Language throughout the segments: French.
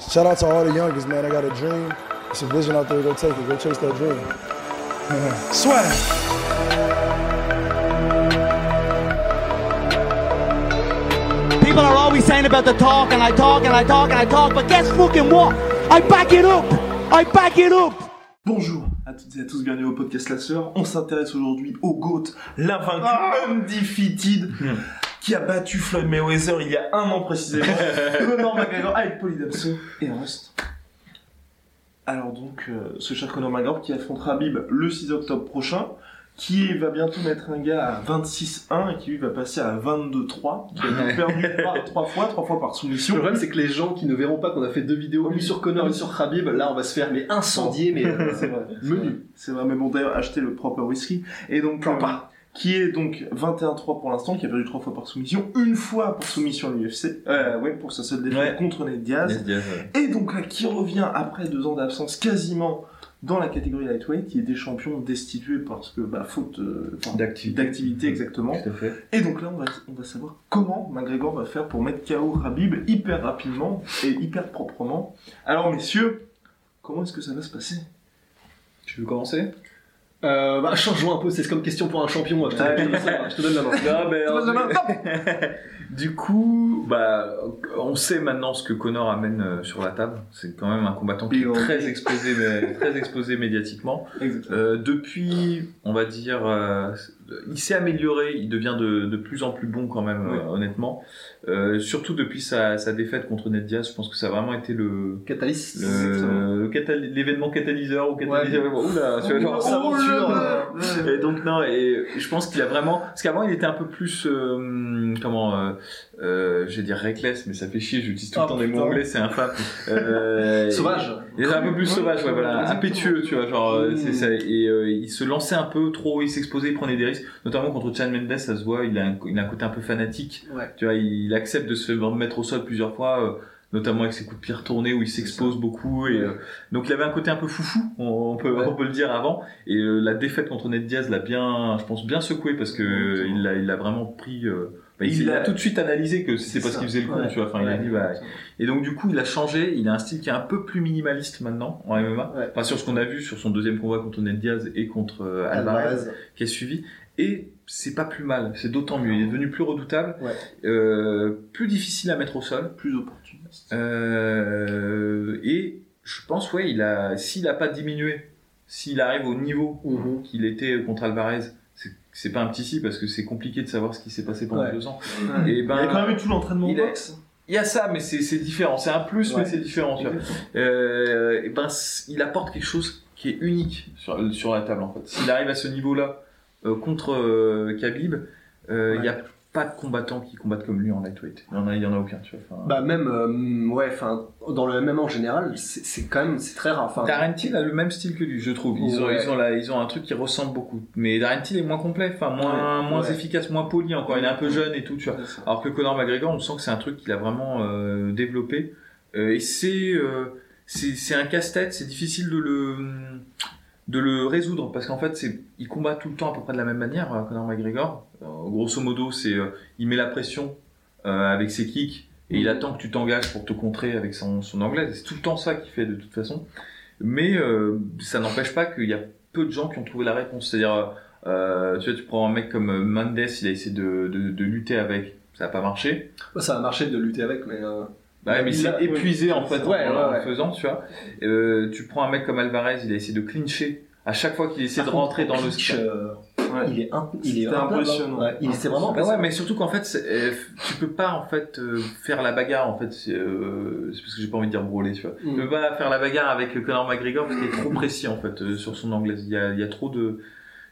Shout out to all the youngest, man. I got a dream. It's a vision out there. Go take it. Go chase that dream. Swag. People are always saying about the talk, and I talk, and I talk, and I talk, but guess fucking what? I back it up! I back it up! Bonjour à toutes et à tous, bienvenue au podcast La Sœur. On s'intéresse aujourd'hui au GOAT, l'invaincu Ah. undefeated, qui a battu Floyd Mayweather il y a un an précisément. Conor McGregor avec Polydamso et Rust. Alors donc, euh, ce cher Conor McGregor qui affrontera Habib le 6 octobre prochain, qui va bientôt mettre un gars à 26-1 et qui lui va passer à 22-3, qui a perdu trois fois, trois fois par soumission. Le problème, c'est que les gens qui ne verront pas qu'on a fait deux vidéos, une sur Connor, une sur Khabib, là, on va se faire mais incendier, mais euh, C'est vrai. menu. C'est vrai, mais bon, d'ailleurs, acheter le proper whisky. Et donc, euh, qui est donc 21-3 pour l'instant, qui a perdu trois fois par soumission, une fois pour soumission à l'UFC, euh, ouais, pour sa seule défaite Ouais. contre Ned Diaz. Et donc là, qui revient après deux ans d'absence quasiment dans la catégorie lightweight, qui était champion destitué parce que, bah, faute euh, D'activité. exactement. Tout à fait. Et donc là, on va, on va savoir comment McGregor va faire pour mettre KO Habib hyper rapidement et hyper proprement. Alors, messieurs, comment est-ce que ça va se passer? Tu veux commencer? Euh, bah, changeons un peu, c'est comme question pour un champion. Je te, je te donne la main. Non, mais, euh, du coup, bah, on sait maintenant ce que Connor amène euh, sur la table. C'est quand même un combattant qui est très exposé, mais très exposé médiatiquement. Euh, depuis, on va dire, euh, il s'est amélioré, il devient de, de plus en plus bon quand même, Oui. euh, honnêtement. Surtout depuis sa, sa défaite contre Ned Diaz, je pense que ça a vraiment été le Catalyst. le- le catal- l'événement catalyseur ou catalyseur. Oula, tu vois, genre, aventure, là Et donc non, et je pense qu'il a vraiment, parce qu'avant il était un peu plus, comment, euh, vais dire reckless, mais ça fait chier, j'utilise tout le Oh, temps des mots anglais, c'est infâme. Euh, Sauvage. Il un peu plus sauvage, ouais, voilà, impétueux, tu vois, genre, euh, Mmh. c'est ça, et euh, il se lançait un peu trop, il s'exposait, il prenait des risques, notamment contre Chan Mendes, ça se voit, il a un, il a un côté un peu fanatique, Ouais. tu vois, il accepte de se mettre au sol plusieurs fois, euh, notamment avec ses coups de pied retournés où il s'expose beaucoup et euh, donc il avait un côté un peu foufou on, on peut Ouais. on peut le dire avant et euh, la défaite contre Ned Diaz l'a bien je pense bien secoué parce que il l'a il a vraiment pris euh, bah, il, a a- tout de suite analysé que C'est parce qu'il faisait le con Ouais. tu vois enfin il a Ouais. dit bah et donc du coup il a changé il a un style qui est un peu plus minimaliste maintenant en MMA Ouais. enfin sur ce qu'on a vu sur son deuxième combat contre Ned Diaz et contre euh, Alvarez Alvarez. qui a suivi et c'est pas plus mal c'est d'autant mieux il est devenu plus redoutable euh, plus difficile à mettre au sol Plus opportuniste. euh, et je pense, ouais, il a, s'il a pas diminué, s'il arrive au niveau Mhm. qu'il était contre Alvarez, c'est- pas un petit si parce que c'est compliqué de savoir ce qui s'est passé pendant Ouais. deux ans. Et Et ben, il a quand même eu tout l'entraînement a- boxe. Il y a ça, mais c'est c'est différent. C'est un plus, Ouais. mais c'est différent. tu vois. Euh, et ben, il apporte quelque chose qui est unique sur, sur la table en fait. S'il arrive à ce niveau-là euh, contre euh, Khabib, euh, il y a pas de combattants qui combattent comme lui en lightweight. Il y en a, il y en a aucun. Tu vois. Bah même, euh, ouais, enfin, dans le MMA en général, c'est quand même, c'est très rare. Enfin, Darren Till a le même style que lui, je trouve. Ils, ont, Ouais. ils, ont, la- ils ont un truc qui ressemble beaucoup. Mais Darren Till est moins complet, enfin moins, Ouais. moins Ouais. efficace, moins poli encore. Il est un peu jeune et tout, tu vois. Alors que Conor McGregor, on sent que c'est un truc qu'il a vraiment euh, développé. Euh, et c'est euh, c'est c'est un casse-tête, c'est difficile de le de le résoudre parce qu'en fait c'est il combat tout le temps à peu près de la même manière euh, Conor McGregor. Euh, grosso modo c'est euh, il met la pression euh, avec ses kicks et il attend que tu t'engages pour te contrer avec son, son anglaise c'est tout le temps ça qu'il fait de toute façon. Mais euh, ça n'empêche pas qu'il y a peu de gens qui ont trouvé la réponse. C'est à dire euh, tu vois tu prends un mec comme Mendes il a essayé de, de, de lutter avec. Ça n'a pas marché. Bah, ça a marché de lutter avec, mais euh, bah ouais, mais Il c'est a- épuisé en fait Ouais, en, ouais, en faisant, tu vois. Euh, tu prends un mec comme Alvarez, il a essayé de clincher à chaque fois qu'il essaie de contre, rentrer dans le Clinch, euh, Ouais. il est, un, il est impressionnant. Ouais, il c'est vraiment Ouais, mais surtout qu'en fait, euh, tu peux pas en fait euh, faire la bagarre en fait. C'est euh, c'est parce que j'ai pas envie de dire brûler, tu vois. Mm. Tu peux pas faire la bagarre avec Conor McGregor parce qu'il est trop précis en fait euh, sur son anglaise. Il y a, il y a trop de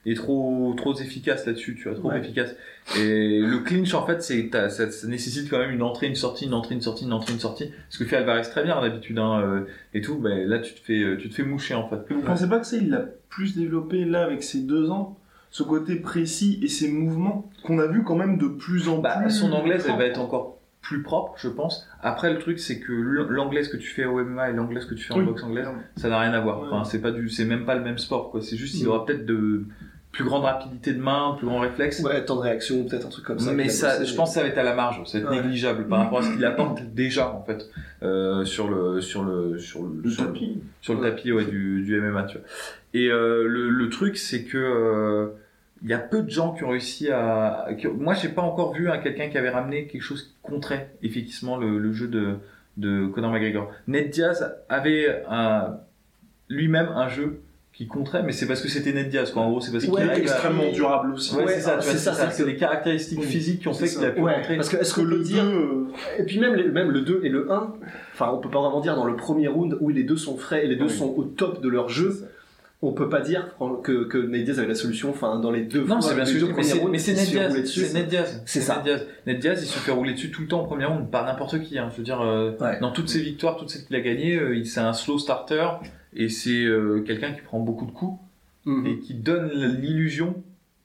est trop trop efficace là-dessus, tu vois, trop Ouais. efficace. Et le clinch en fait, c'est ça, ça nécessite quand même une entrée, une sortie, une entrée, une sortie, une entrée, une sortie. Ce que fait Alvarez très bien d'habitude hein, euh, et tout. Ben là, tu te fais euh, tu te fais moucher en fait. Mais vous pensez pas que ça, il l'a plus développé là avec ses deux ans Ce côté précis et ses mouvements qu'on a vu quand même de plus en Bah, plus. son anglaise, elle va être encore plus propre, je pense. Après, le truc, c'est que l'anglaise que tu fais au MMA et l'anglaise que tu fais en Oui. boxe anglaise, ça n'a rien à voir. Ouais. Enfin, c'est pas du, c'est même pas le même sport, quoi. C'est juste, il aura peut-être de plus grande rapidité de main, plus grand réflexe. Ouais, temps de réaction, peut-être un truc comme ça. mais ça, bossé. je pense que ça va être à la marge, ça va être Ouais. négligeable par rapport à ce qu'il apporte déjà, en fait, euh, sur le, sur le, sur le, Le sur le- tapis. sur le Ouais. tapis ouais, du, du MMA, tu vois. Et euh, le, le truc, c'est que euh, il y a peu de gens qui ont réussi à. qui- moi, j'ai pas encore vu hein, quelqu'un qui avait ramené quelque chose qui contrait effectivement le, le jeu de, de Conor McGregor. Ned Diaz avait un- lui-même un jeu qui mais c'est parce que c'était Ned Diaz, quoi. En gros, c'est parce qu'il Qui est à- extrêmement durable aussi. Ouais, Ouais, c'est ça, c'est ça, c'est que- des caractéristiques Oui. physiques qui ont fait qu'il a pu Ouais, parce que est-ce Que le dire 2, euh, Et puis même, les- même le 2 et le 1, enfin on peut pas vraiment dire dans le premier round où les deux sont frais et les deux Oui. sont au top de leur jeu, on peut pas dire que, que Nate Diaz avait la solution, enfin dans les deux Non, c'est bien les dis, mais c'est- Ned Diaz. C'est Ned Diaz. C'est ça. Ned Diaz. Ned Diaz, il se fait rouler dessus tout le temps en première round par n'importe qui. Hein. Je veux dire, euh, Ouais. dans toutes ses victoires, toutes celles qu'il a gagnées, euh, il- c'est un slow starter et c'est euh, quelqu'un qui prend beaucoup de coups Mhm. et qui donne l'illusion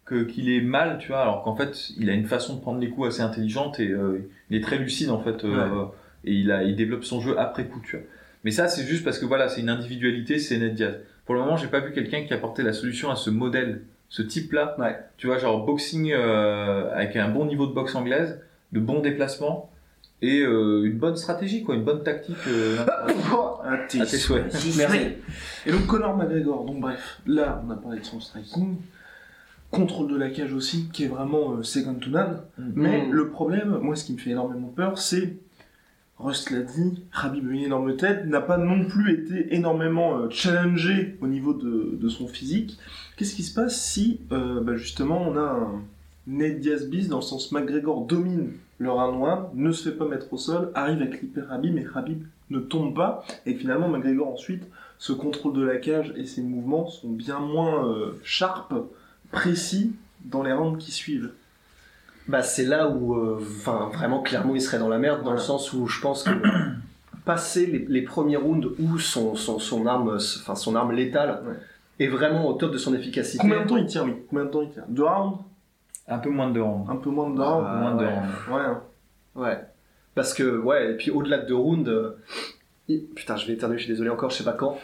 que qu'il est mal, tu vois, alors qu'en fait, il a une façon de prendre les coups assez intelligente et euh, il est très lucide en fait euh, et il a il développe son jeu après coup, tu vois. Mais ça, c'est juste parce que voilà, c'est une individualité, c'est Ned Diaz. Pour le moment, j'ai pas vu quelqu'un qui apportait la solution à ce modèle, ce type-là. Ouais. Tu vois, genre boxing avec un bon niveau de boxe anglaise, de bons déplacements et euh, une bonne stratégie, quoi, une bonne tactique. euh, à tes à tes souhaits. Merci. Et donc Conor McGregor, donc bref, là on a parlé de son striking, contrôle de la cage aussi, qui est vraiment euh, second to none. Mm. Mais Mm. le problème, moi ce qui me fait énormément peur, c'est, Rust l'a dit, Khabib a une énorme tête, n'a pas non plus été énormément euh, challengé au niveau de, de son physique. Qu'est-ce qui se passe si, euh, bah, justement, on a un Ned Diaz bis dans le sens McGregor domine le 1 ne se fait pas mettre au sol, arrive avec l'hyper Khabib, mais Khabib ne tombe pas, et finalement McGregor ensuite ce contrôle de la cage et ses mouvements sont bien moins euh, sharp, précis dans les rounds qui suivent. Bah c'est là où, euh, enfin vraiment clairement il serait dans la merde dans le sens où je pense que passer les, les premiers rounds où son, son, son arme, enfin son arme létale Ouais. est vraiment au top de son efficacité. Combien de temps il tient, Combien de temps il tient? Deux rounds? Un peu moins de rounds. Un peu moins de deux rounds Ah, moins de ouais. rounds. Ouais. hein. Ouais. Parce que, ouais, et puis au-delà de deux rounds, euh, il- putain, je vais éternuer, je suis désolé encore, je sais pas quand.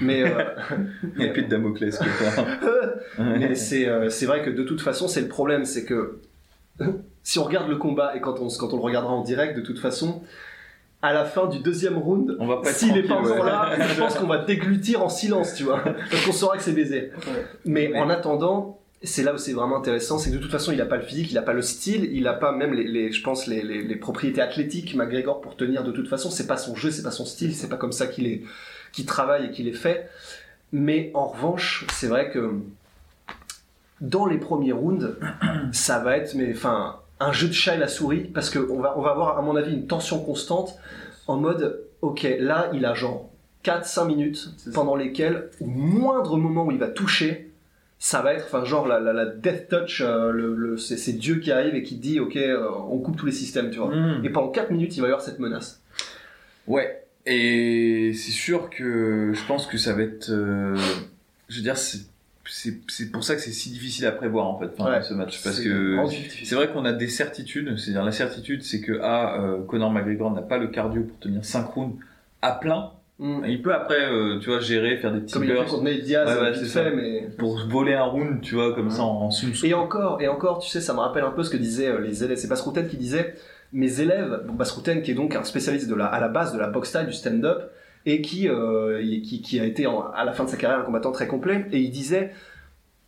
Mais, euh, Et puis de Damoclès, quoi. mais c'est euh, c'est vrai que de toute façon, c'est le problème, c'est que si on regarde le combat et quand on, quand on le regardera en direct, de toute façon, à la fin du deuxième round, On va pas s'il est pas encore ouais. là, je pense qu'on va déglutir en silence, tu vois, parce qu'on saura que c'est baisé. Mais Ouais. en attendant, c'est là où c'est vraiment intéressant, c'est que de toute façon, il a pas le physique, il a pas le style, il a pas même les, les- je pense, les, les, les propriétés athlétiques, McGregor, pour tenir de toute façon. C'est pas son jeu, c'est pas son style, c'est pas comme ça qu'il est, qu'il travaille et qu'il est fait. Mais en revanche, c'est vrai que dans les premiers rounds, ça va être, mais enfin, un jeu de chat et la souris, parce que on va, on va avoir, à mon avis, une tension constante en mode, ok, là, il a genre 4-5 minutes pendant lesquelles, au moindre moment où il va toucher, ça va être, enfin, genre la, la, la death touch, euh, le, le- c'est, c'est Dieu qui arrive et qui dit, ok, euh, on coupe tous les systèmes, tu vois. Mm. Et pendant 4 minutes, il va y avoir cette menace. Ouais, et c'est sûr que je pense que ça va être. euh, je veux dire, c'est c'est c'est pour ça que c'est si difficile à prévoir en fait, enfin, Ouais, ce match, parce C'est que c'est vrai qu'on a des certitudes. C'est-à-dire la certitude, c'est que ah, euh, Conor McGregor n'a pas le cardio pour tenir 5 rounds à plein. Mm. Il peut après, euh, tu vois, gérer, faire des petits Comme il a fait bursts contre Nate Diaz, Ouais, c'est ça. fait, mais... pour voler un round, tu vois, comme ça en Et encore, et encore, tu sais, ça me rappelle un peu ce que disaient euh, les élèves. C'est Basrouten qui disait, mes élèves, bon, Basrouten qui est donc un spécialiste de la, à la base de la boxe style, du stand-up, et qui, euh, qui, qui a été en- à la fin de sa carrière un combattant très complet, et il disait,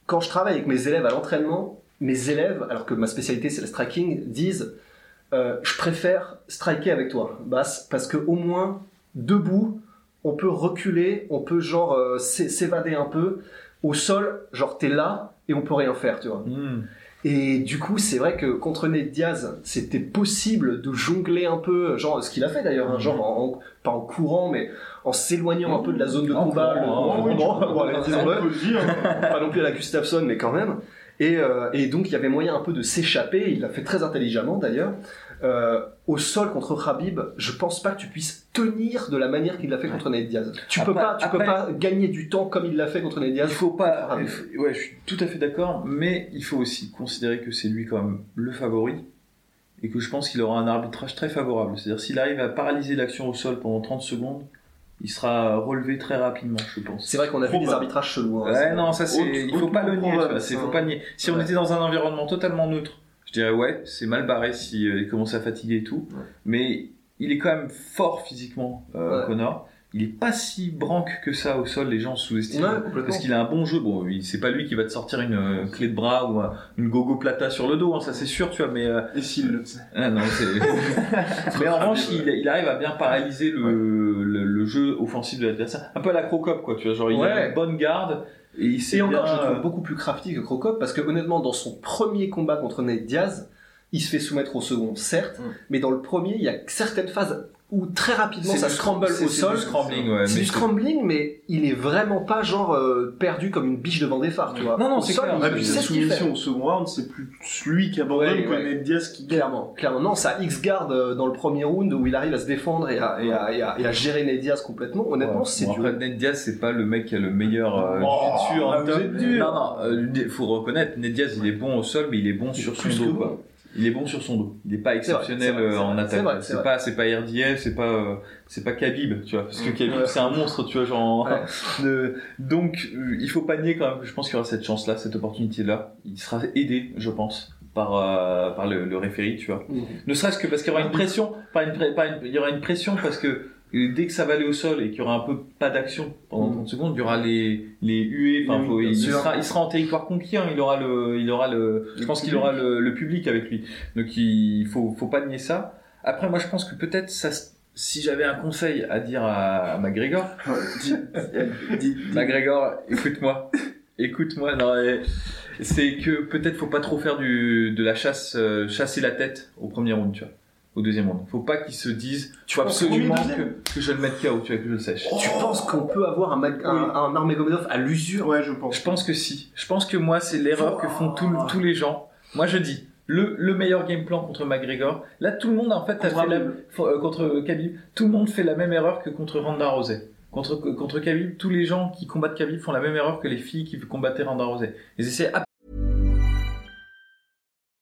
quand je travaille avec mes élèves à l'entraînement, mes élèves, alors que ma spécialité c'est le striking, disent, euh, je préfère striker avec toi, Bass, parce que au moins, debout, on peut reculer, on peut genre euh, s'é- s'évader un peu, au sol, genre t'es là, et on peut rien faire, tu vois. Mm. Et du coup, c'est vrai que contre Ned Diaz, c'était possible de jongler un peu, genre ce qu'il a fait d'ailleurs, hein, genre en- pas en courant, mais en s'éloignant un peu de la zone de En combat. courant, le- hein, bon, oui, bon, allez, disons-le. pas non plus à la Gustafsson, mais quand même. Et, euh, et donc il y avait moyen un peu de s'échapper. Il l'a fait très intelligemment d'ailleurs. Euh, au sol contre Khabib, je pense pas que tu puisses tenir de la manière qu'il l'a fait contre Ned Diaz. Tu peux Après- pas, tu peux pas gagner du temps comme il l'a fait contre Ned Diaz. Il faut pas. Il faut- ouais, je suis tout à fait d'accord, mais il faut aussi considérer que c'est lui quand même le favori et que je pense qu'il aura un arbitrage très favorable. C'est-à-dire s'il arrive à paralyser l'action au sol pendant 30 secondes, il sera relevé très rapidement, je pense. C'est vrai qu'on a vu Probable. des arbitrages chelous. hein. Ouais, non, ça c'est. Il faut pas le nier. ça. faut pas le nier. Si on était dans un environnement totalement neutre, je dirais ouais, c'est mal barré si euh, il commence à fatiguer et tout. Ouais. Mais il est quand même fort physiquement, euh, Ouais. Connor. Il est pas si branque que ça au sol. Les gens sous-estiment. Ouais. Parce qu'il a un bon jeu. Bon, c'est pas lui qui va te sortir une euh, clé de bras ou un- une gogo plata sur le dos, hein, ça c'est sûr, tu vois. Mais euh, Et s'il le ah non, c'est. mais en revanche, il, il arrive à bien paralyser le, le, le jeu offensif de l'adversaire. Un peu à la Crocop, quoi. Tu vois, genre il a une bonne garde et encore, bien, je le trouve euh, beaucoup plus crafty que Crocop parce que honnêtement, dans son premier combat contre Nate Diaz, il se fait soumettre au second, certes, Mm. mais dans le premier, il y a certaines phases où très rapidement c'est ça du- scramble c'est- au c'est sol. du scrambling, ouais. c'est du scrambling, mais il est vraiment pas genre euh, perdu comme une biche devant des phares, tu vois. Non, non, c'est clair. il puis sait sa ce qu'il fait. soumission au second round, c'est plus lui qui abandonne Ouais, que ouais. Ned Diaz qui gagne. Clairement, clairement. Non, ça X-Guard euh, dans le premier round où il arrive à se défendre et à, et à, et à, et à gérer Ned Diaz complètement. Honnêtement, Ouais. c'est Bon, dur. Après, Ned Diaz, c'est pas le mec qui a le meilleur euh, Oh, en ah, top. Non, non, euh, il faut reconnaître, Ned Diaz, il est bon au sol, mais il est bon sur son dos, quoi. Il est bon sur son dos. Il est pas vrai, exceptionnel vrai, euh, en attaque. c'est pas, c'est pas RDF, c'est pas, euh, c'est pas Khabib, tu vois. Parce que Khabib, Ouais. c'est un monstre, tu vois, genre. Ouais. de- donc, euh, il faut pas nier quand même je pense qu'il y aura cette chance-là, cette opportunité-là. Il sera aidé, je pense, par, euh, par le, le référé, tu vois. Mhm. Ne serait-ce que parce qu'il y aura une pression, une, une- il y aura une pression parce que dès que ça va aller au sol et qu'il y aura un peu pas d'action pendant Mhm. 30 secondes, il y aura les, les huées, enfin, Oui, il, sera, il sera en territoire conquis, hein, il aura le, il aura le, je pense qu'il aura le, le public avec lui. Donc il faut, faut pas nier ça. Après, moi, je pense que peut-être ça, si j'avais un conseil à dire à, à McGregor, McGregor, écoute-moi. Écoute-moi, non, c'est que peut-être faut pas trop faire du, de la chasse, euh, chasser la tête au premier round, tu vois. Au deuxième round. Faut pas qu'ils se disent, tu faut absolument que, que je le mette KO, tu vois, que je le sèche. Tu penses qu'on peut avoir un, un, un à l'usure? Ouais, je pense. Je pense que si. Je pense que moi, c'est l'erreur que font tous tous les gens. Moi, je dis, le, le meilleur game plan contre McGregor. Là, tout le monde, en fait, a Contre fait la, euh, contre Khabib. Tout le monde fait la même erreur que contre Ronda Rousey. Contre, contre Khabib, tous les gens qui combattent Khabib font la même erreur que les filles qui combattaient Ronda Rousey. Ils essaient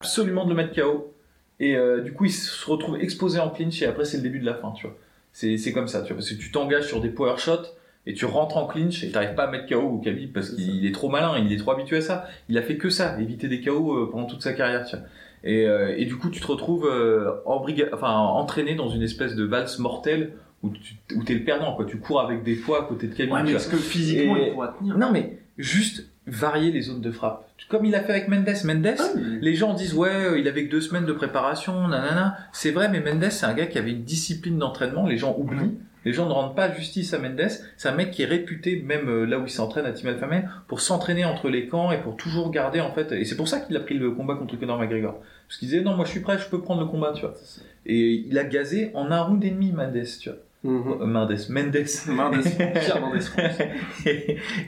Absolument de le mettre KO. Et euh, du coup, il se retrouve exposé en clinch et après, c'est le début de la fin, tu vois. C'est c'est comme ça, tu vois. Parce que tu t'engages sur des power shots et tu rentres en clinch et t'arrives pas à mettre KO ou Khabib parce qu'il est trop malin, il est trop habitué à ça. Il a fait que ça, éviter des KO euh, pendant toute sa carrière, tu vois. Et, euh, et du coup, tu te retrouves euh, embriga- enfin, entraîné dans une espèce de valse mortelle où tu où t'es le perdant, quoi. Tu cours avec des poids à côté de Khabib. Ouais, mais est-ce que physiquement Et- il pourra tenir Non, mais juste varier les zones de frappe. Comme il a fait avec Mendes. Mendes, Ah, mais- les gens disent ouais, euh, il avait que deux semaines de préparation, nanana. C'est vrai, mais Mendes, c'est un gars qui avait une discipline d'entraînement. Les gens oublient. Les gens ne rendent pas justice à Mendes. C'est un mec qui est réputé, même euh, là où il s'entraîne à Team Alpha pour s'entraîner entre les camps et pour toujours garder en fait. Et c'est pour ça qu'il a pris le combat contre Conor McGregor. Parce qu'il disait non, moi je suis prêt, je peux prendre le combat, tu vois. Et il a gazé en un round et demi Mendes, tu vois. Mhm. Euh, Mendes, Mendes. Mendes. Pierre Mendes.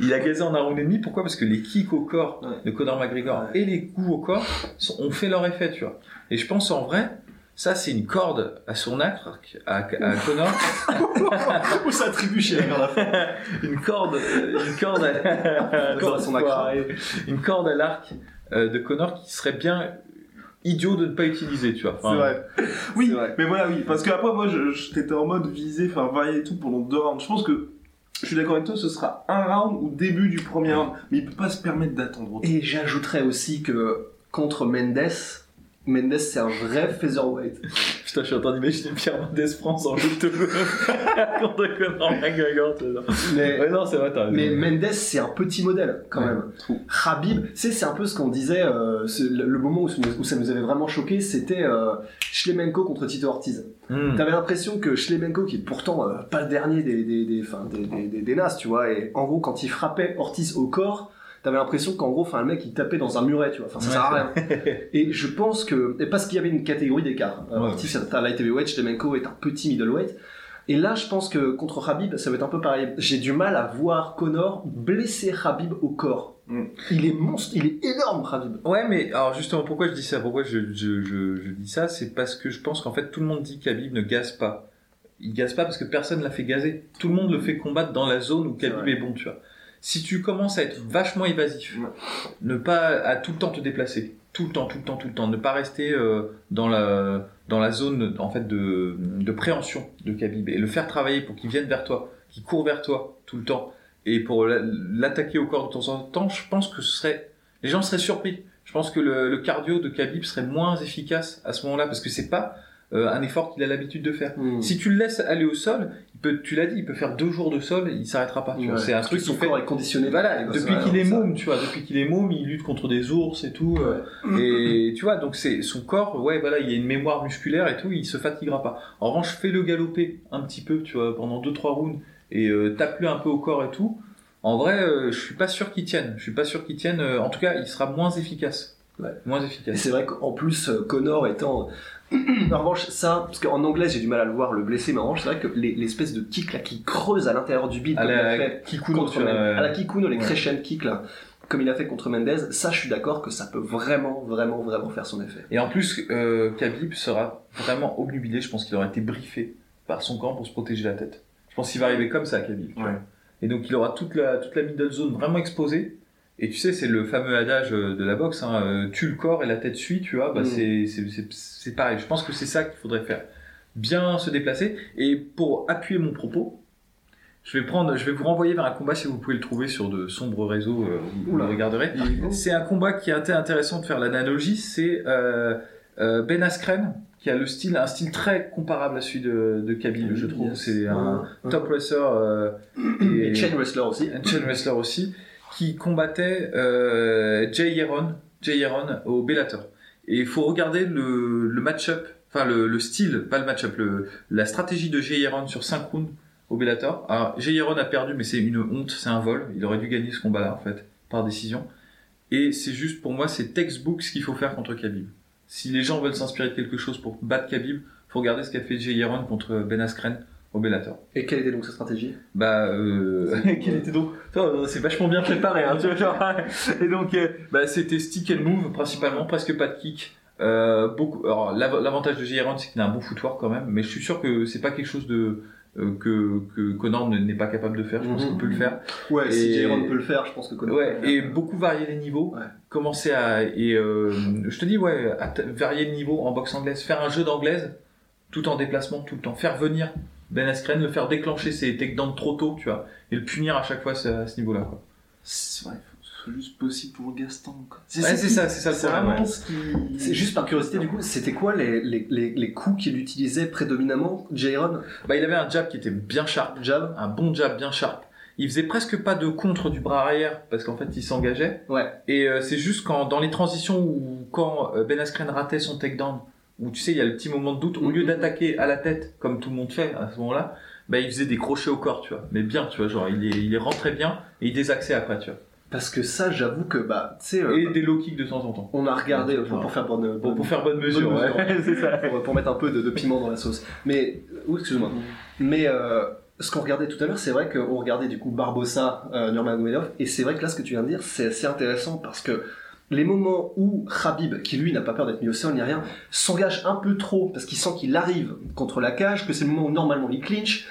il a gazé en un round et demi. Pourquoi? Parce que les kicks au corps Ouais. de Conor McGregor et les coups au corps sont- ont fait leur effet, tu vois. Et je pense en vrai, ça c'est une corde à son arc, à, à Conor, Où ça vers la fin une corde, une corde à, Une corde à son acre. une corde à l'arc euh, de Conor qui serait bien idiot de ne pas utiliser, tu vois. Enfin, C'est vrai. Oui, vrai. mais voilà, oui. Parce que après, moi, je, je- t'étais en mode visé, enfin, varier et tout pendant deux rounds. Je pense que Je suis d'accord avec toi, ce sera un round ou début du premier round, mais il peut pas se permettre d'attendre. Et j'ajouterais aussi que contre Mendes, Mendes c'est un vrai featherweight. Putain, je suis en train d'imaginer Pierre Mendès France en lutte contre Conor McGregor. Mais, Ouais, non, c'est vrai, mais Mendes c'est un petit modèle quand Ouais. même. Khabib, tu sais, c'est un peu ce qu'on disait, euh, le, le moment où, où ça nous avait vraiment choqué, c'était euh, Schlemenko contre Tito Ortiz. Hmm. T'avais l'impression que Schlemenko, qui est pourtant euh, pas le dernier des, des, des, des, des, des nasses, tu vois, et en gros, quand il frappait Ortiz au corps, t'avais l'impression qu'en gros, enfin, le mec, il tapait dans un muret, tu vois, enfin, ça Ouais, sert à rien. et je pense que, et parce qu'il y avait une catégorie d'écart. Euh, Ouais, est un light heavyweight, Schlemenko est un petit middleweight. Et là, je pense que contre Khabib, ça va être un peu pareil. J'ai du mal à voir Connor blesser Khabib au corps. Mm. Il est monstre, il est énorme, Khabib. Ouais, mais alors justement, pourquoi je dis ça? Pourquoi je, je, je, je dis ça? C'est parce que je pense qu'en fait, tout le monde dit qu'Habib ne gaze pas. Il gaze pas parce que personne l'a fait gazer. Tout le monde le fait combattre dans la zone où Khabib est bon, tu vois. Si tu commences à être vachement évasif, Ouais. ne pas à tout le temps te déplacer, tout le temps, tout le temps, tout le temps, ne pas rester euh, dans la dans la zone en fait de, de préhension de Khabib et le faire travailler pour qu'il vienne vers toi, qu'il court vers toi tout le temps et pour la- l'attaquer au corps de temps en temps, je pense que ce serait les gens seraient surpris. Je pense que le, le cardio de Khabib serait moins efficace à ce moment-là parce que c'est pas euh, un effort qu'il a l'habitude de faire. Mm. Si tu le laisses aller au sol, il peut, tu l'as dit, il peut faire deux jours de sol, il s'arrêtera pas. Ouais. C'est un truc qui fait. corps est conditionné. Voilà, depuis qu'il est môme, tu vois, depuis qu'il est môme, il lutte contre des ours et tout. euh, et tu vois, donc c'est son corps, ouais, voilà, il y a une mémoire musculaire et tout, il se fatiguera pas. En revanche, fais-le galoper un petit peu, tu vois, pendant 2-3 rounds et euh, tape-le un peu au corps et tout. En vrai, euh, je suis pas sûr qu'il tienne. Je suis pas sûr qu'il tienne. en tout cas, il sera moins efficace. Ouais. Moins Et efficace. c'est vrai qu'en plus, euh, Connor étant. en revanche, ça, parce qu'en anglais j'ai du mal à le voir, le blessé, mais en revanche, c'est vrai que les- l'espèce de kick là qui creuse à l'intérieur du bide, À il a la fait Kikuno, contre euh, à la Kikuno, les ouais. kick là, comme il a fait contre Mendez, ça je suis d'accord que ça peut vraiment, vraiment, vraiment faire son effet. Et en plus, euh, Khabib sera vraiment obnubilé. Je pense qu'il aura été briefé par son camp pour se protéger la tête. Je pense qu'il va arriver comme ça, Khabib. Ouais. Et donc, il aura toute la, toute la middle zone vraiment exposée. Et tu sais, c'est le fameux adage euh, de la boxe, hein, euh, tue le corps et la tête suit, tu vois. Bah, Mm. c'est, c'est, c'est, c'est pareil. Je pense que c'est ça qu'il faudrait faire. Bien se déplacer. Et pour appuyer mon propos, je vais prendre, je vais vous renvoyer vers un combat si vous pouvez le trouver sur de sombres réseaux, euh, vous Oula. le regarderez. C'est un combat qui a été intéressant de faire l'analogie. C'est euh, euh, Ben Askren qui a le style, un style très comparable à celui de, de Khabib, je trouve. Yes. C'est un Ouais. top wrestler euh, Et chain wrestler aussi. un chain wrestler aussi, qui combattait euh, Jay Yeron, Jay Yeron au Bellator. Et il faut regarder le, match-up, enfin le, le style, pas le match-up, la stratégie de Jay Yeron sur 5 rounds au Bellator. Alors Jay Yeron a perdu, mais c'est une honte, c'est un vol. Il aurait dû gagner ce combat-là en fait, par décision. Et c'est juste pour moi, c'est textbook ce qu'il faut faire contre Khabib. Si les gens veulent s'inspirer de quelque chose pour battre Khabib, faut regarder ce qu'a fait Jay Yeron contre Ben Askren au Bellator. Et quelle était donc sa stratégie? Bah, euh... quel était donc? C'est vachement bien préparé, hein, tu vois, genre, Et donc, euh, bah, c'était stick and move principalement, presque pas de kick. Euh, beaucoup. Alors, l'avantage de Jairon, c'est qu'il a un bon footwork quand même, mais je suis sûr que c'est pas quelque chose de euh, que que Connor ne- n'est pas capable de faire. Je pense Mhm. qu'il peut le faire. Ouais, si Et- Jairon peut le faire, je pense que Connor Ouais, peut le et faire. beaucoup varier les niveaux. Ouais. Commencer à et euh, je te dis ouais, varier le niveau en boxe anglaise, faire un jeu d'anglaise tout en déplacement tout le temps, faire venir Ben Askren, le faire déclencher ses takedowns trop tôt, tu vois, et le punir à chaque fois à ce niveau-là. Quoi. C'est vrai, faut que ce soit juste possible pour Gaston. Quoi. Ouais, c'est ça, c'est ça C'est vraiment ouais. ce qui. C'est juste par curiosité, du coup, c'était quoi les, les, les, les coups qu'il utilisait prédominamment, Jairon? Bah, il avait un jab qui était bien sharp, Jab un bon jab bien sharp. Il faisait presque pas de contre du bras arrière parce qu'en fait il s'engageait. Ouais. Et euh, c'est juste quand dans les transitions où quand euh, Ben Askren ratait son takedown, où tu sais il y a le petit moment de doute, au lieu Mhm. d'attaquer à la tête comme tout le monde fait à ce moment-là, bah il faisait des crochets au corps, tu vois. Mais bien, tu vois, genre il les, il les rentrait bien et il désaxait après, tu vois. Parce que ça, j'avoue que, bah, tu sais, euh, Et des low kicks de temps en temps. on a regardé, Ouais, pour, pour faire bonne, Pour, bonne- pour faire bonne mesure, bonne ouais. mesure. c'est ça. pour, pour mettre un peu de, de piment dans la sauce. Mais, oui, excuse-moi. Mais euh, ce qu'on regardait tout à l'heure, c'est vrai qu'on regardait du coup Barbossa, euh, Nurmagomedov, et c'est vrai que là, ce que tu viens de dire, c'est assez intéressant parce que les moments où Khabib, qui lui n'a pas peur d'être mis au sol ni rien, s'engage un peu trop parce qu'il sent qu'il arrive contre la cage, que c'est le moment où normalement il clinch.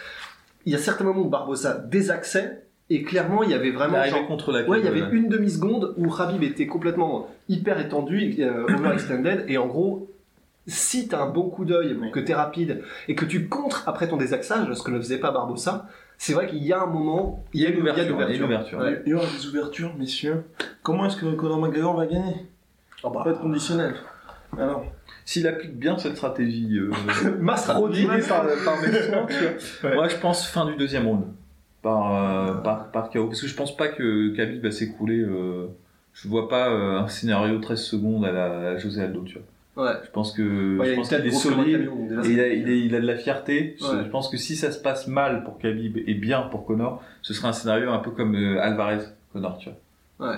Il y a certains moments où Barbossa désaxait, et clairement, il y avait Il vraiment genre, contre la Ouais, il y avait une demi-seconde où Khabib était complètement hyper étendu, euh, overextended, et en gros, si t'as un bon coup d'œil, que t'es rapide et que tu contres après ton désaxage, ce que ne faisait pas Barbossa, c'est vrai qu'il y a un moment, Il y a une ouverture. Il y a une ouverture. Ouais. Il y aura des ouvertures, messieurs. Comment est-ce que Conor McGregor va gagner Oh bah, Pas de conditionnel. Alors, S'il applique bien cette stratégie, euh, par, par vois. moi je pense fin du deuxième round par euh, par, par KO parce que je pense pas que Khabib va s'écrouler. Euh, je vois pas euh, un scénario 13 secondes à la à José Aldo, tu vois. Ouais. Je pense que Ouais, je pense qu'il est solide. Et il a, il, est- il a de la fierté. Je- Ouais. Je pense que si ça se passe mal pour Khabib et bien pour Connor, ce sera un scénario un peu comme euh, Alvarez Connor, tu vois. Ouais.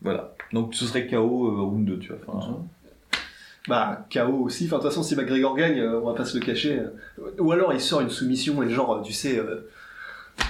Voilà. Donc ce serait KO euh, round 2, tu vois. Enfin, Bah, KO aussi. Enfin, de toute façon, si McGregor gagne, euh, on va pas se le cacher. euh. Ou alors, il sort une soumission et genre, euh, tu sais,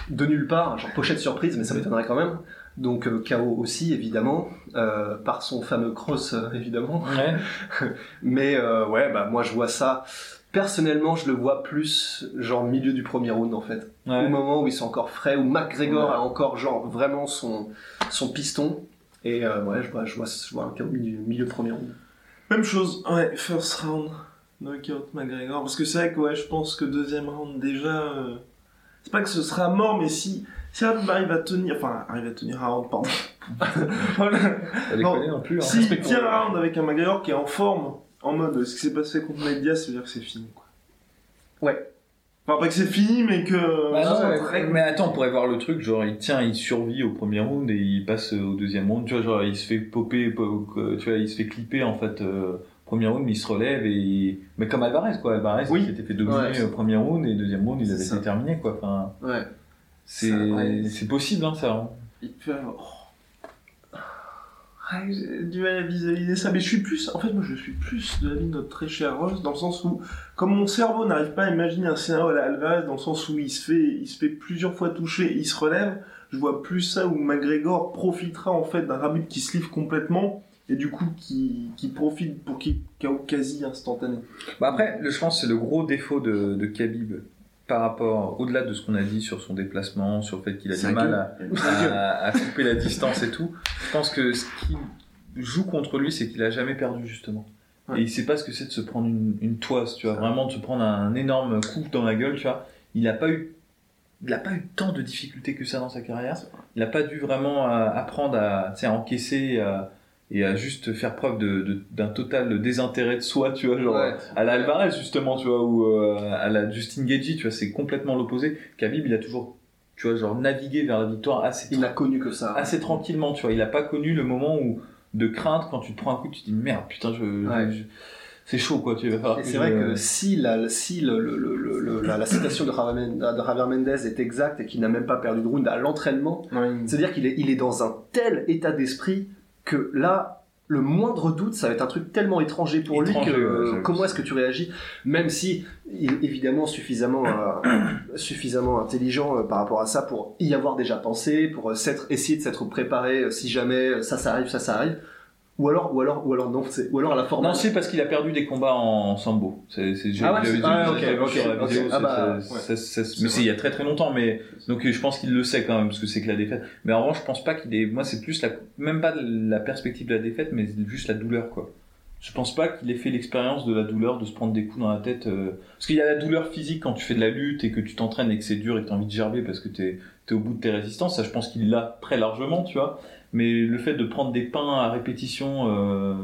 de nulle part, genre pochette surprise, mais ça m'étonnerait quand même. Donc, euh, KO aussi, évidemment, euh, par son fameux cross, euh, évidemment. Ouais. Mais euh, ouais, bah moi, je vois ça. Personnellement, je le vois plus genre milieu du premier round en fait. Au moment où ils sont encore frais, où McGregor Ouais. a encore genre vraiment son son piston. Et euh, ouais, je vois, je vois, je vois un KO milieu, milieu premier round. même chose. Ouais, first round. Knockout McGregor. Parce que c'est vrai que ouais, je pense que deuxième round déjà. euh, C'est pas que ce sera mort, mais si. Si Habib arrive à tenir. Enfin, arrive à tenir un round, pardon. voilà. Déconner non plus. hein. S'il tient un round avec un McGregor qui est en forme, en mode ce qui s'est passé contre Medias, ça veut dire que c'est fini. Quoi. Ouais. Enfin, pas que c'est fini, mais que. Bah non, mais, très- mais attends, on pourrait voir le truc, genre il tient, il survit au premier round et il passe au deuxième round, tu vois, genre il se fait popper, tu vois, il se fait clipper en fait euh, premier round, mais il se relève et il- mais comme Alvarez quoi, Alvarez Oui. il s'était fait dominer Ouais. au premier round et deuxième round il avait été terminé quoi, enfin Ouais. C'est ouais. possible hein, ça. hein. Il peut avoir. Oh. Ah, J'ai du mal à visualiser ça, mais je suis plus. En fait, moi, je suis plus de l'avis de notre très cher Ross, dans le sens où, comme mon cerveau n'arrive pas à imaginer un scénario à la Alvarez, dans le sens où il se fait, il se fait plusieurs fois toucher, il se relève, je vois plus ça où McGregor profitera en fait d'un Rabib qui se livre complètement et du coup qui, qui profite pour qu'il KO quasi instantané. Bah après, le- je pense que c'est le gros défaut de, de Khabib par rapport, au-delà de ce qu'on a dit sur son déplacement, sur le fait qu'il a du mal à, à, à couper la distance et tout. Je pense que ce qui joue contre lui, c'est qu'il a jamais perdu justement. Ouais. Et il sait pas ce que c'est de se prendre une, une toise, tu vois, vraiment de se prendre un énorme coup dans la gueule, tu vois. Il a pas eu, il a pas eu tant de difficultés que ça dans sa carrière. Il a pas dû vraiment euh, apprendre à, à encaisser à- et à juste faire preuve d'un total désintérêt de soi, tu vois, genre Ouais. à la Alvarez justement, tu vois, ou euh, à la Justin Gagey, tu vois, c'est complètement l'opposé. Khabib, il a toujours, tu vois, genre navigué vers la victoire assez Il n'a connu que ça. assez tranquillement, tu vois. Il a pas connu le moment où de crainte quand tu te prends un coup, tu te dis merde, putain, je, Ouais. je- c'est chaud quoi. Tu vas c'est vrai que si, la, si le, le- le- le- le- la, la citation de Javier, Men- de Javier Mendez est exacte et qu'il n'a même pas perdu de round à l'entraînement, c'est-à-dire qu'il est, il est dans un tel état d'esprit que là, le moindre doute, ça va être un truc tellement étranger pour Étranger, lui que euh, comment est-ce que tu réagis, même si il est évidemment suffisamment euh, suffisamment intelligent euh, par rapport à ça pour y avoir déjà pensé, pour euh, s'être essayer de s'être préparé euh, si jamais ça ça arrive, ça ça arrive. Ou alors, ou alors, ou alors non, c'est- ou alors à la forme. Non, c'est parce qu'il a perdu des combats en sambo. C'est, c'est, Ah ouais, ah, ok, ok, mais c'est il y a très très longtemps, mais donc je pense qu'il le sait quand même parce que c'est que la défaite. Mais en revanche, je pense pas qu'il est. Moi, c'est plus la, même pas la perspective de la défaite, mais juste la douleur quoi. Je pense pas qu'il ait fait l'expérience de la douleur de se prendre des coups dans la tête. euh, Parce qu'il y a la douleur physique quand tu fais de la lutte et que tu t'entraînes et que c'est dur et que t'as envie de gerber parce que t'es es au bout de tes résistances. Ça, je pense qu'il l'a très largement, tu vois. Mais le fait de prendre des pains à répétition euh,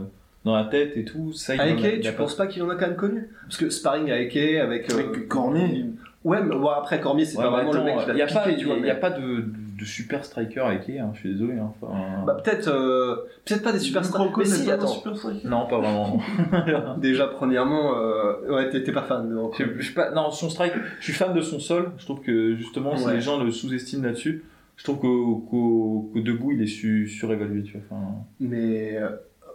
dans la tête et tout, ça, il en a- Aike, il tu pas- penses pas qu'il en a quand même connu? Parce que sparring avec avec, euh, Avec Cormier. Ouais, mais bon, après Cormier, c'est Ouais, pas vraiment le mec qui va il y a pas, piquer, tu vois. il y a mais- pas de, de super striker avec hein, je suis désolé. Hein, enfin, Bah, peut-être, euh, peut-être pas des super stars. Mais si, attends. non, pas vraiment. Déjà, premièrement, euh, ouais, t'es pas fan de je, je suis pas, non, son strike, je suis fan de son sol. Je trouve que justement, si les gens le sous-estiment là-dessus, je trouve qu'au qu'au- qu'au debout, il est su- surévalué. Tu vois. Enfin, Mais, euh,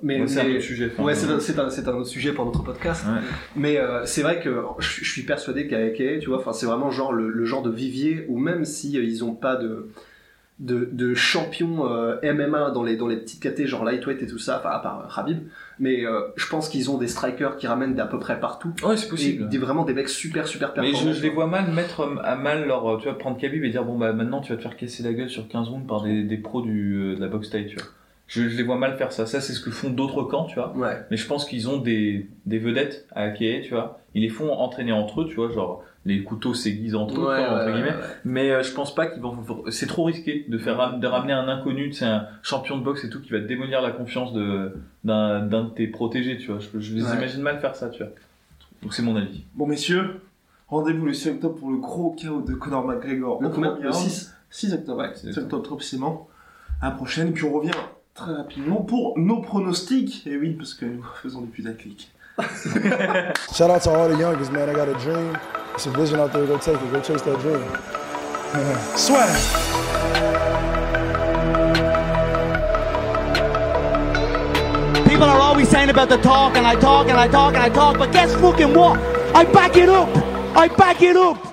mais, ouais, c'est un autre sujet. enfin, Ouais, c'est un, c'est un, c'est un autre sujet pour notre podcast. Ouais. Mais euh, c'est vrai que je, je suis persuadé qu'Aeke, tu vois, enfin, c'est vraiment genre le, le genre de vivier où même si euh, ils ont pas de de, de champions euh, MMA dans les dans les petites catés genre lightweight et tout ça, enfin à part euh, Khabib, mais euh, je pense qu'ils ont des strikers qui ramènent d'à peu près partout. Ouais, c'est Et possible. des, vraiment des mecs super super Mais performants. je, je les vois mal mettre à mal leur, tu vois, prendre Khabib et dire bon bah maintenant tu vas te faire casser la gueule sur 15 rounds par des, des pros du, euh, de la boxe taille, tu vois. Je, je les vois mal faire ça. Ça, c'est ce que font d'autres camps, tu vois. Ouais. Mais je pense qu'ils ont des, des vedettes à hacker, tu vois. Ils les font entraîner entre eux, tu vois, genre les couteaux s'aiguisent entre eux, Ouais, entre guillemets. ouais, ouais. Mais euh, je pense pas qu'ils vont. C'est trop risqué de faire ram- de ramener un inconnu, c'est un champion de boxe et tout qui va démolir la confiance de d'un de tes protégés, tu vois. Je, je les Ouais. imagine mal faire ça, tu vois. Donc c'est mon avis. Bon, messieurs, rendez-vous le 6 octobre pour le gros chaos de Conor McGregor. Le combien Le round. 6 6 octobre, ouais, 6 6 octobre, trop précisément. À la prochaine, puis on revient très rapidement pour nos pronostics. Et oui, parce que nous faisons du putaclic. Shout out to all the youngest, man. I got a dream. It's a vision out there. Go take it. Go chase that dream. Swag. People are always saying about the talk, and I talk, and I talk, and I talk, but guess fucking what? I back it up! I back it up!